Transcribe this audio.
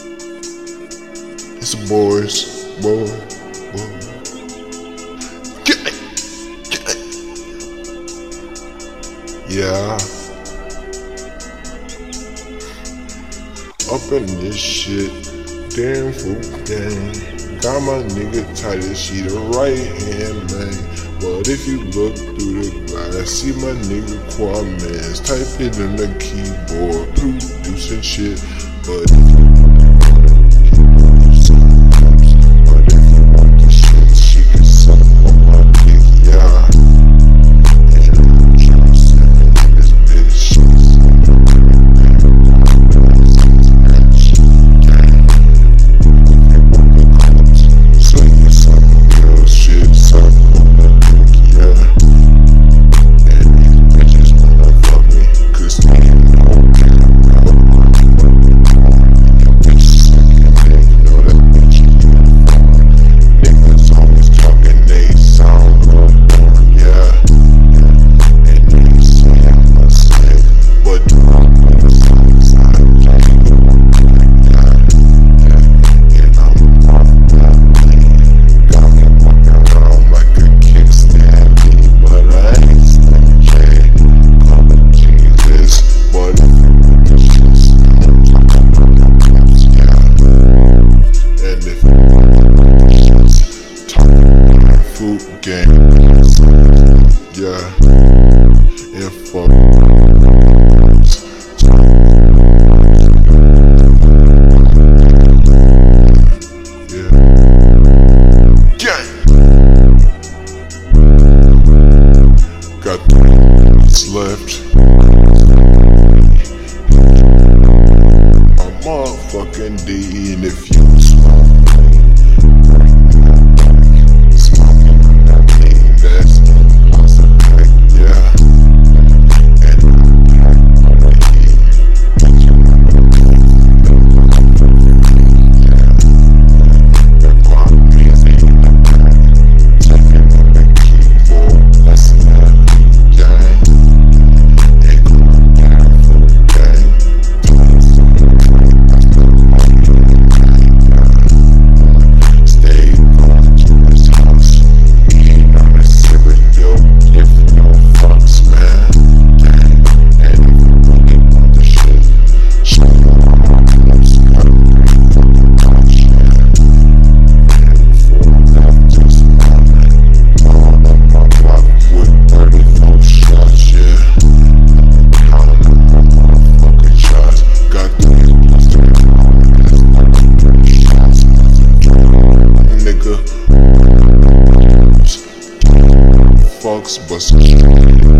It's a boys, boy, boy. Get it, get it. Yeah. Up in this shit, damn fool gang. Got my nigga tight as she the right hand man. But if you look through the glass, see my nigga Kwame's typing in the keyboard, producing shit. But Yeah. Info. Yeah. Gang. Left. My motherfucking D, and if you box busting.